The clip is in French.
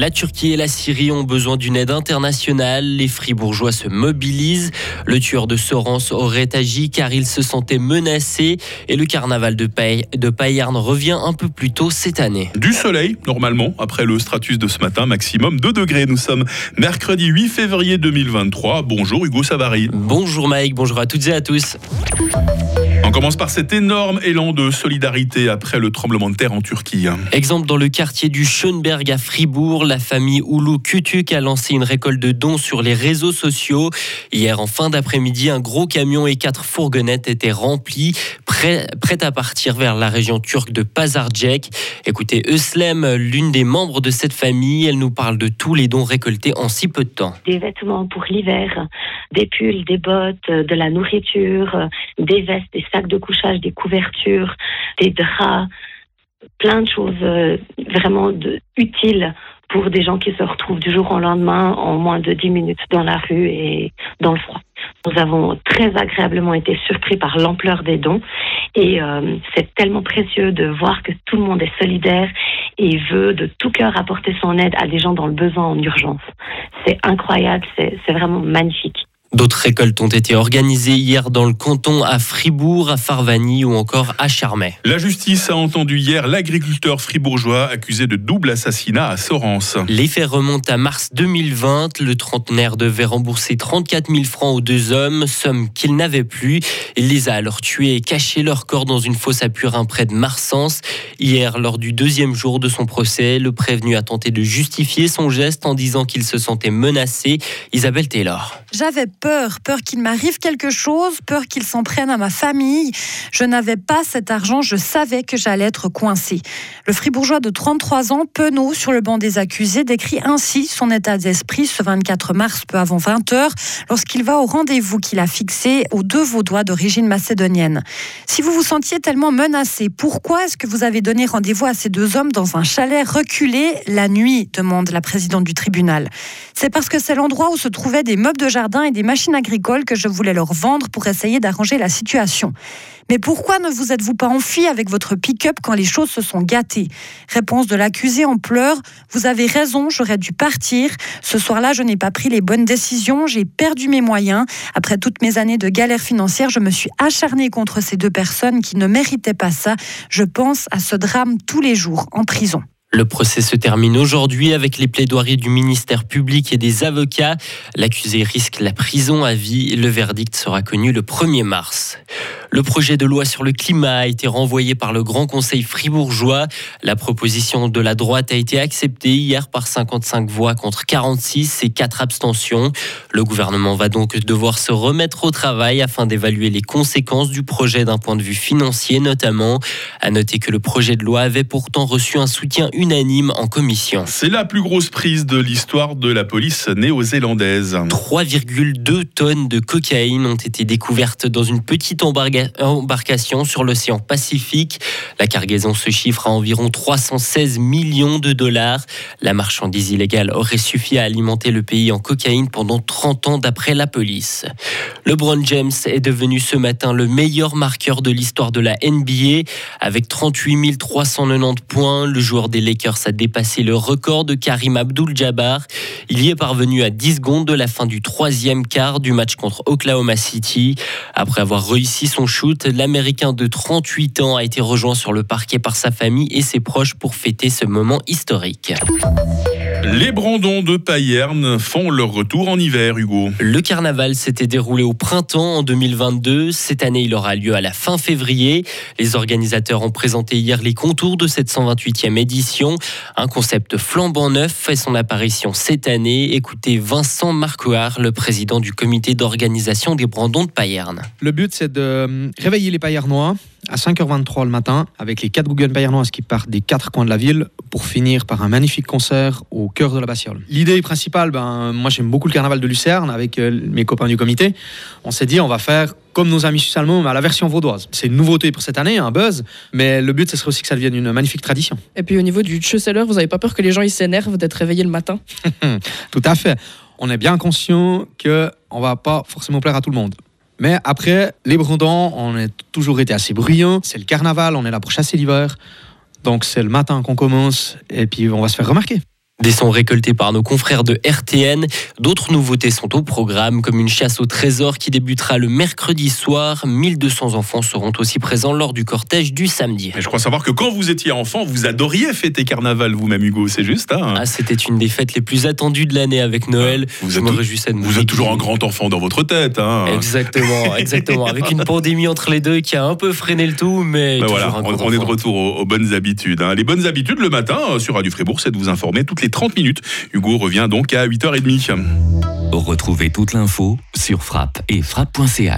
La Turquie et la Syrie ont besoin d'une aide internationale. Les fribourgeois se mobilisent. Le tueur de Sorens aurait agi car il se sentait menacé et le carnaval de, de Payarn revient un peu plus tôt cette année. Du soleil, normalement, après le stratus de ce matin, maximum 2 degrés. Nous sommes mercredi 8 février 2023. Bonjour Hugo Savary. Bonjour Mike, bonjour à toutes et à tous. On commence par cet énorme élan de solidarité après le tremblement de terre en Turquie. Exemple dans le quartier du Schönberg à Fribourg, la famille Oulu Kutuk a lancé une récolte de dons sur les réseaux sociaux. Hier en fin d'après-midi, un gros camion et quatre fourgonnettes étaient remplis, prêts, à partir vers la région turque de Pazarcek. Écoutez, Euslem, l'une des membres de cette famille, elle nous parle de tous les dons récoltés en si peu de temps. Des vêtements pour l'hiver, des pulls, des bottes, de la nourriture, des vestes, des sacs de couchage, des couvertures, des draps, plein de choses euh, vraiment utiles pour des gens qui se retrouvent du jour au lendemain en moins de 10 minutes dans la rue et dans le froid. Nous avons très agréablement été surpris par l'ampleur des dons et euh, c'est tellement précieux de voir que tout le monde est solidaire et veut de tout cœur apporter son aide à des gens dans le besoin en urgence. C'est incroyable, c'est vraiment magnifique. D'autres récoltes ont été organisées hier dans le canton à Fribourg, à Farvagny ou encore à Charmey. La justice a entendu hier l'agriculteur fribourgeois accusé de double assassinat à Sorens. Les faits remontent à mars 2020. Le trentenaire devait rembourser 34 000 francs aux deux hommes, somme qu'il n'avait plus. Il les a alors tués et caché leur corps dans une fosse à Purin près de Marsens. Hier, lors du deuxième jour de son procès, le prévenu a tenté de justifier son geste en disant qu'il se sentait menacé. Isabelle Taylor. J'avais peur, peur qu'il m'arrive quelque chose, peur qu'il s'en prenne à ma famille. Je n'avais pas cet argent, je savais que j'allais être coincé. Le fribourgeois de 33 ans, penaud sur le banc des accusés, décrit ainsi son état d'esprit ce 24 mars, peu avant 20 heures, lorsqu'il va au rendez-vous qu'il a fixé aux deux Vaudois d'origine macédonienne. Si vous vous sentiez tellement menacé, pourquoi est-ce que vous avez donné rendez-vous à ces deux hommes dans un chalet reculé la nuit? demande la présidente du tribunal. C'est parce que c'est l'endroit où se trouvaient des meubles de jardin et des machines agricoles que je voulais leur vendre pour essayer d'arranger la situation. Mais pourquoi ne vous êtes-vous pas enfui avec votre pick-up quand les choses se sont gâtées? Réponse de l'accusé en pleurs. Vous avez raison, j'aurais dû partir. Ce soir-là, je n'ai pas pris les bonnes décisions, j'ai perdu mes moyens. Après toutes mes années de galère financière, je me suis acharnée contre ces deux personnes qui ne méritaient pas ça. Je pense à ce drame tous les jours en prison. Le procès se termine aujourd'hui avec les plaidoiries du ministère public et des avocats. L'accusé risque la prison à vie. Le verdict sera connu le 1er mars. Le projet de loi sur le climat a été renvoyé par le Grand Conseil fribourgeois. La proposition de la droite a été acceptée hier par 55 voix contre 46 et 4 abstentions. Le gouvernement va donc devoir se remettre au travail afin d'évaluer les conséquences du projet d'un point de vue financier notamment. À noter que le projet de loi avait pourtant reçu un soutien unanime en commission. C'est la plus grosse prise de l'histoire de la police néo-zélandaise. 3,2 tonnes de cocaïne ont été découvertes dans une petite embarcation sur l'océan Pacifique. La cargaison se chiffre à environ 316 millions de dollars. La marchandise illégale aurait suffi à alimenter le pays en cocaïne pendant 30 ans d'après la police. LeBron James est devenu ce matin le meilleur marqueur de l'histoire de la NBA. Avec 38 390 points, le joueur des Lakers a dépassé le record de Karim Abdul-Jabbar. Il y est parvenu à 10 secondes de la fin du troisième quart du match contre Oklahoma City. Après avoir réussi son shoot, l'Américain de 38 ans a été rejoint sur le parquet par sa famille et ses proches pour fêter ce moment historique. Les Brandons de Payerne font leur retour en hiver, Hugo. Le carnaval s'était déroulé au printemps en 2022. Cette année, il aura lieu à la fin février. Les organisateurs ont présenté hier les contours de cette 128e édition. Un concept flambant neuf fait son apparition cette année. Écoutez Vincent Marcoire, le président du comité d'organisation des Brandons de Payerne. Le but, c'est de réveiller les Payernois à 5h23 le matin avec les quatre Google Payernoises qui partent des quatre coins de la ville pour finir par un magnifique concert au cœur de la Bastiole. L'idée principale, ben, moi j'aime beaucoup le carnaval de Lucerne avec euh, mes copains du comité. On s'est dit on va faire comme nos amis suisses allemands, mais à la version vaudoise. C'est une nouveauté pour cette année, un buzz, mais le but, ce serait aussi que ça devienne une magnifique tradition. Et puis au niveau du seller vous n'avez pas peur que les gens ils s'énervent d'être réveillés le matin? Tout à fait. On est bien conscient qu'on ne va pas forcément plaire à tout le monde. Mais après, les Brondans, on a toujours été assez bruyants. C'est le carnaval, on est là pour chasser l'hiver. Donc c'est le matin qu'on commence et puis on va se faire remarquer. Des sons récoltés par nos confrères de RTN. D'autres nouveautés sont au programme, comme une chasse au trésor qui débutera le mercredi soir. 1200 enfants seront aussi présents lors du cortège du samedi. Je crois savoir que quand vous étiez enfant, vous adoriez fêter carnaval vous-même, Hugo, c'est juste hein Ah, c'était une des fêtes les plus attendues de l'année avec Noël. Ah, Vous je êtes, me tou- réjouissais de me vous êtes toujours un grand enfant dans votre tête. Hein Exactement, exactement. Avec une pandémie entre les deux qui a un peu freiné le tout, mais Ben voilà, un on, est de retour aux, aux bonnes habitudes. hein. Les bonnes habitudes le matin euh, sur Radio Fribourg, c'est de vous informer toutes les 30 minutes. Hugo revient donc à 8h30. Retrouvez toute l'info sur frappe et frappe.ch.